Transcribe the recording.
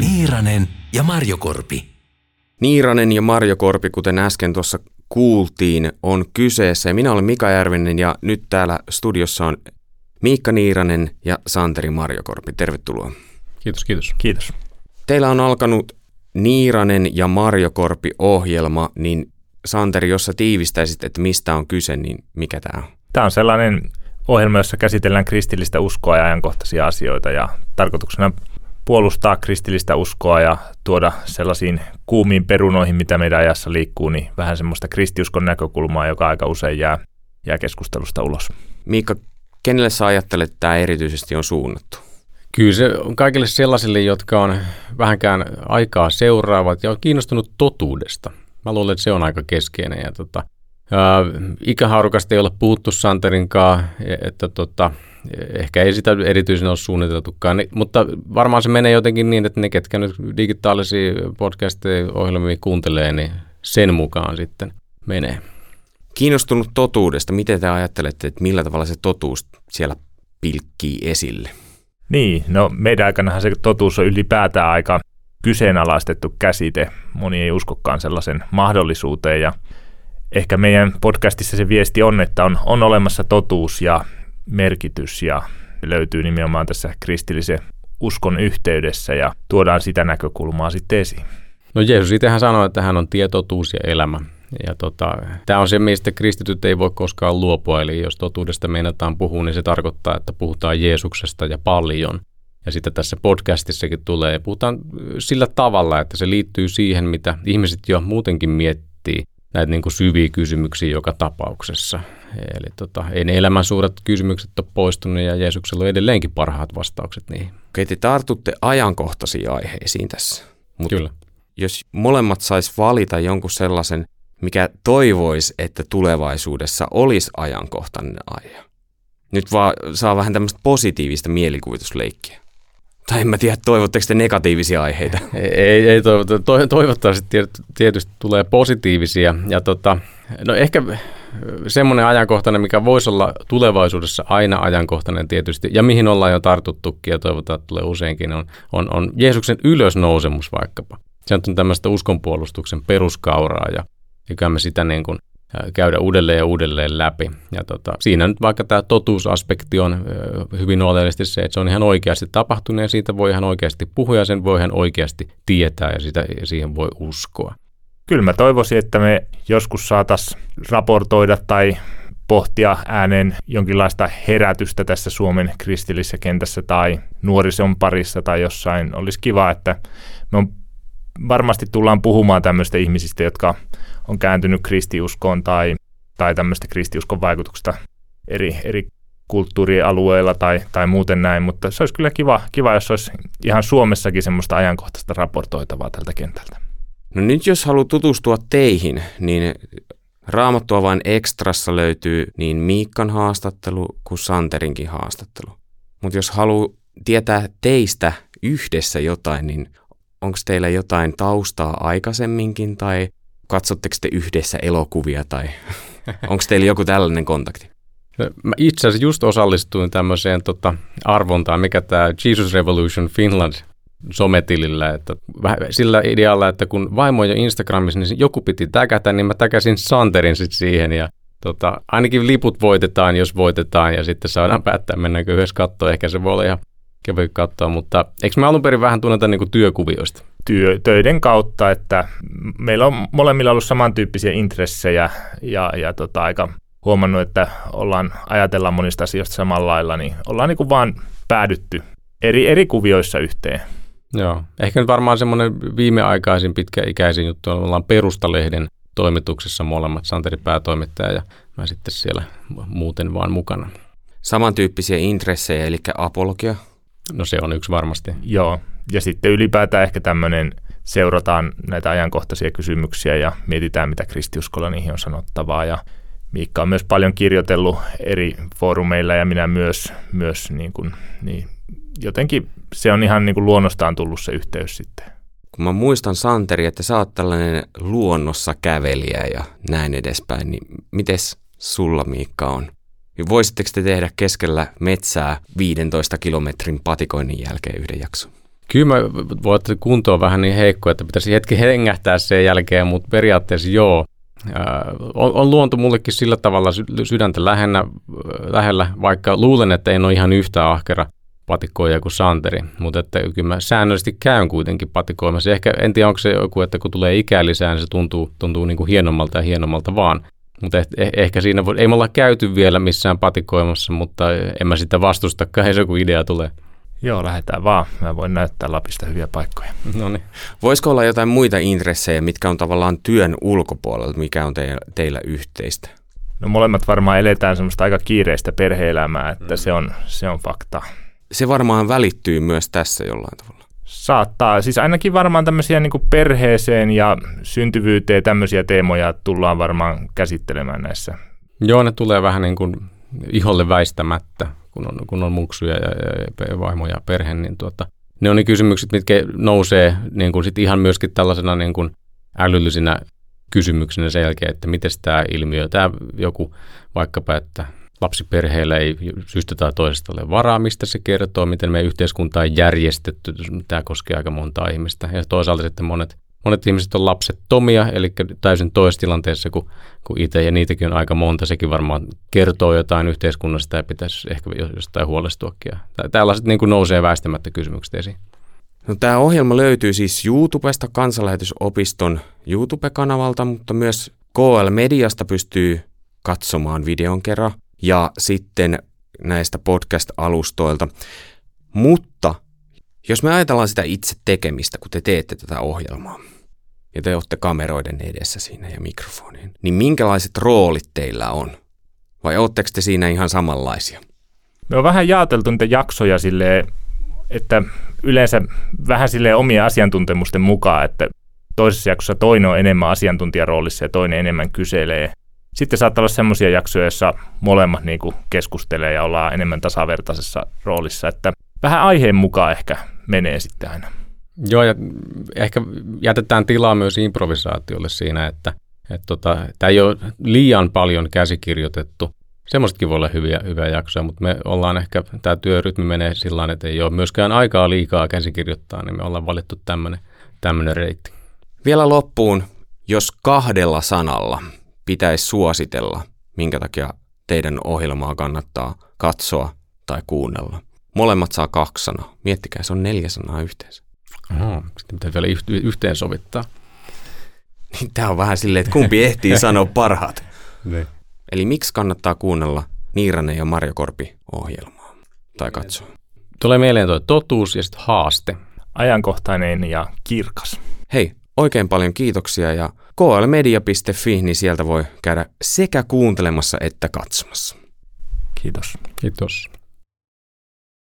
Niiranen ja Marjokorpi. Niiranen ja Marjo Korpi, kuten äsken tuossa kuultiin, on kyseessä. Ja minä olen Mika Järvinen ja nyt täällä studiossa on Miikka Niiranen ja Santeri Marjokorpi. Tervetuloa. Kiitos, kiitos. Kiitos. Teillä on alkanut Niiranen ja Marjokorpi ohjelma, niin Santeri, jos sä tiivistäisit, että mistä on kyse, niin mikä tämä on? Tämä on sellainen ohjelma, jossa käsitellään kristillistä uskoa ja ajankohtaisia asioita ja tarkoituksena puolustaa kristillistä uskoa ja tuoda sellaisiin kuumiin perunoihin, mitä meidän ajassa liikkuu, niin vähän semmoista kristiuskon näkökulmaa, joka aika usein jää, jää keskustelusta ulos. Miikka, kenelle sä ajattelet, että tämä erityisesti on suunnattu? Kyllä se on kaikille sellaisille, jotka on vähänkään aikaa seuraavat ja on kiinnostunut totuudesta. Mä luulen, että se on aika keskeinen. Ja tota, ää, ikähaarukasta ei ole puhuttu Santerinkaan, että tota, ehkä ei sitä erityisen ole suunniteltukaan, niin, mutta varmaan se menee jotenkin niin, että ne, ketkä nyt digitaalisia podcast-ohjelmia kuuntelee, niin sen mukaan sitten menee. Kiinnostunut totuudesta, miten te ajattelette, että millä tavalla se totuus siellä pilkkii esille? Niin, no meidän aikanahan se totuus on ylipäätään aika kyseenalaistettu käsite. Moni ei uskokaan sellaisen mahdollisuuteen ja ehkä meidän podcastissa se viesti on, että on, on olemassa totuus ja merkitys ja löytyy nimenomaan tässä kristillisen uskon yhteydessä ja tuodaan sitä näkökulmaa sitten esiin. No Jeesus itsehän sanoi, että hän on tietotuus ja elämä. Ja tota, tämä on se, mistä kristityt ei voi koskaan luopua. Eli jos totuudesta meinataan puhua, niin se tarkoittaa, että puhutaan Jeesuksesta ja paljon. Ja sitten tässä podcastissakin tulee, puhutaan sillä tavalla, että se liittyy siihen, mitä ihmiset jo muutenkin miettii näitä niin kuin syviä kysymyksiä joka tapauksessa. Eli tota, ei ne elämän suuret kysymykset ole poistunut ja Jeesuksella on edelleenkin parhaat vastaukset niihin. Okei, te tartutte ajankohtaisiin aiheisiin tässä. Mut Kyllä. Jos molemmat sais valita jonkun sellaisen, mikä toivoisi, että tulevaisuudessa olisi ajankohtainen aihe. Nyt vaan saa vähän tämmöistä positiivista mielikuvitusleikkiä. Tai en mä tiedä, toivotteko te negatiivisia aiheita? Ei, ei toivota. Toivottavasti tietysti tulee positiivisia. Ja tota, no ehkä semmoinen ajankohtainen, mikä voisi olla tulevaisuudessa aina ajankohtainen tietysti, ja mihin ollaan jo tartuttukin ja toivotaan, että tulee useinkin, on, on, on Jeesuksen ylösnousemus vaikkapa. Se on tämmöistä uskonpuolustuksen peruskauraa, ja eikä me sitä niin kuin käydä uudelleen ja uudelleen läpi. Ja tota, siinä nyt vaikka tämä totuusaspekti on hyvin oleellisesti se, että se on ihan oikeasti tapahtunut ja siitä voi ihan oikeasti puhua ja sen voi ihan oikeasti tietää ja, sitä, ja siihen voi uskoa. Kyllä mä toivoisin, että me joskus saataisiin raportoida tai pohtia ääneen jonkinlaista herätystä tässä Suomen kristillisessä kentässä tai nuorison parissa tai jossain. Olisi kiva, että me on, varmasti tullaan puhumaan tämmöistä ihmisistä, jotka on kääntynyt kristiuskoon tai, tai tämmöistä kristiuskon vaikutuksesta eri, eri kulttuurialueilla tai, tai muuten näin, mutta se olisi kyllä kiva, kiva, jos olisi ihan Suomessakin semmoista ajankohtaista raportoitavaa tältä kentältä. No nyt jos haluaa tutustua teihin, niin Raamattua vain ekstrassa löytyy niin Miikkan haastattelu kuin Santerinkin haastattelu. Mutta jos haluaa tietää teistä yhdessä jotain, niin onko teillä jotain taustaa aikaisemminkin tai katsotteko te yhdessä elokuvia tai onko teillä joku tällainen kontakti? No, mä itse asiassa just osallistuin tämmöiseen tota, arvontaan, mikä tämä Jesus Revolution Finland sometilillä, että sillä idealla, että kun vaimo on jo Instagramissa, niin joku piti täkätä, niin mä täkäsin Santerin sitten siihen ja tota, ainakin liput voitetaan, jos voitetaan ja sitten saadaan päättää, mennäänkö yhdessä katsoa, ehkä se voi olla ihan kevyt katsoa, mutta eikö me alun perin vähän tunneta niin työkuvioista? Työ, töiden kautta, että meillä on molemmilla ollut samantyyppisiä intressejä ja, ja tota, aika huomannut, että ollaan ajatellaan monista asioista samalla lailla, niin ollaan niin kuin vaan päädytty eri, eri kuvioissa yhteen. Joo, ehkä nyt varmaan semmoinen viimeaikaisin pitkäikäisin juttu, ollaan Perustalehden toimituksessa molemmat, Santeri päätoimittaja ja mä sitten siellä muuten vaan mukana. Samantyyppisiä intressejä, eli apologia? No se on yksi varmasti. Joo, ja sitten ylipäätään ehkä tämmöinen, seurataan näitä ajankohtaisia kysymyksiä ja mietitään, mitä kristiuskolla niihin on sanottavaa ja Miikka on myös paljon kirjoitellut eri foorumeilla ja minä myös, myös niin kuin, niin jotenkin se on ihan niin kuin luonnostaan tullut se yhteys sitten. Kun mä muistan Santeri, että sä oot tällainen luonnossa kävelijä ja näin edespäin, niin miten sulla Miikka on? Voisitteko te tehdä keskellä metsää 15 kilometrin patikoinnin jälkeen yhden jakson? Kyllä mä voin, että kunto on vähän niin heikko, että pitäisi hetki hengähtää sen jälkeen, mutta periaatteessa joo. on, on luonto mullekin sillä tavalla sydäntä lähennä, lähellä, vaikka luulen, että en ole ihan yhtä ahkera patikoija kuin Santeri, mutta että kyllä mä säännöllisesti käyn kuitenkin patikoimassa. Ehkä en tiedä, onko se joku, että kun tulee ikää lisää, niin se tuntuu, tuntuu niin kuin hienommalta ja hienommalta vaan. Mutta eh, eh, ehkä siinä voi, ei me olla käyty vielä missään patikoimassa, mutta en mä sitä vastustakaan, ei se kun idea tulee. Joo, lähdetään vaan. Mä voin näyttää Lapista hyviä paikkoja. No niin. Voisiko olla jotain muita intressejä, mitkä on tavallaan työn ulkopuolella, mikä on teillä, teillä yhteistä? No molemmat varmaan eletään semmoista aika kiireistä perheelämää, että mm. se, on, se on fakta. Se varmaan välittyy myös tässä jollain tavalla. Saattaa. Siis ainakin varmaan tämmöisiä niin perheeseen ja syntyvyyteen tämmöisiä teemoja tullaan varmaan käsittelemään näissä. Joo, ne tulee vähän niin kuin iholle väistämättä kun on, kun on muksuja ja, ja, ja vaimo ja perhe, niin tuota, ne on ne kysymykset, mitkä nousee niin kuin sit ihan myöskin tällaisena niin kuin älyllisinä kysymyksenä sen jälkeen, että miten tämä ilmiö, tämä joku vaikkapa, että lapsiperheillä ei syystä tai toisesta ole varaa, mistä se kertoo, miten meidän yhteiskunta on järjestetty, tämä koskee aika monta ihmistä. Ja toisaalta sitten monet monet ihmiset on lapsettomia, eli täysin toisessa tilanteessa kuin, kuin itse, ja niitäkin on aika monta. Sekin varmaan kertoo jotain yhteiskunnasta ja pitäisi ehkä jostain huolestuakin. Tällaiset niin kuin nousee väistämättä kysymykset esiin. No, tämä ohjelma löytyy siis YouTubesta, kansanlähetysopiston YouTube-kanavalta, mutta myös KL Mediasta pystyy katsomaan videon kerran ja sitten näistä podcast-alustoilta. Mutta jos me ajatellaan sitä itse tekemistä, kun te teette tätä ohjelmaa, ja te olette kameroiden edessä siinä ja mikrofoniin, niin minkälaiset roolit teillä on? Vai ootteko te siinä ihan samanlaisia? Me on vähän jaoteltu niitä jaksoja silleen, että yleensä vähän sille omien asiantuntemusten mukaan, että toisessa jaksossa toinen on enemmän asiantuntijaroolissa ja toinen enemmän kyselee. Sitten saattaa olla semmoisia jaksoja, joissa molemmat niin kuin keskustelee ja ollaan enemmän tasavertaisessa roolissa, että vähän aiheen mukaan ehkä menee sitten aina. Joo, ja ehkä jätetään tilaa myös improvisaatiolle siinä, että, että tota, tämä ei ole liian paljon käsikirjoitettu. Semmoistakin voi olla hyviä, hyviä jaksoja, mutta me ollaan ehkä, tämä työrytmi menee sillä että ei ole myöskään aikaa liikaa käsikirjoittaa, niin me ollaan valittu tämmöinen reitti. Vielä loppuun, jos kahdella sanalla pitäisi suositella, minkä takia teidän ohjelmaa kannattaa katsoa tai kuunnella. Molemmat saa kaksi sanaa. Miettikää, se on neljä sanaa yhteensä. Oho, sitten pitää vielä yhteen sovittaa. Niin tämä on vähän silleen, että kumpi ehtii sanoa parhaat. Ne. Eli miksi kannattaa kuunnella Niiranen ja Marjo Korpi ohjelmaa tai katsoa? Tulee mieleen tuo totuus ja sitten haaste. Ajankohtainen ja kirkas. Hei, oikein paljon kiitoksia ja klmedia.fi, niin sieltä voi käydä sekä kuuntelemassa että katsomassa. Kiitos. Kiitos.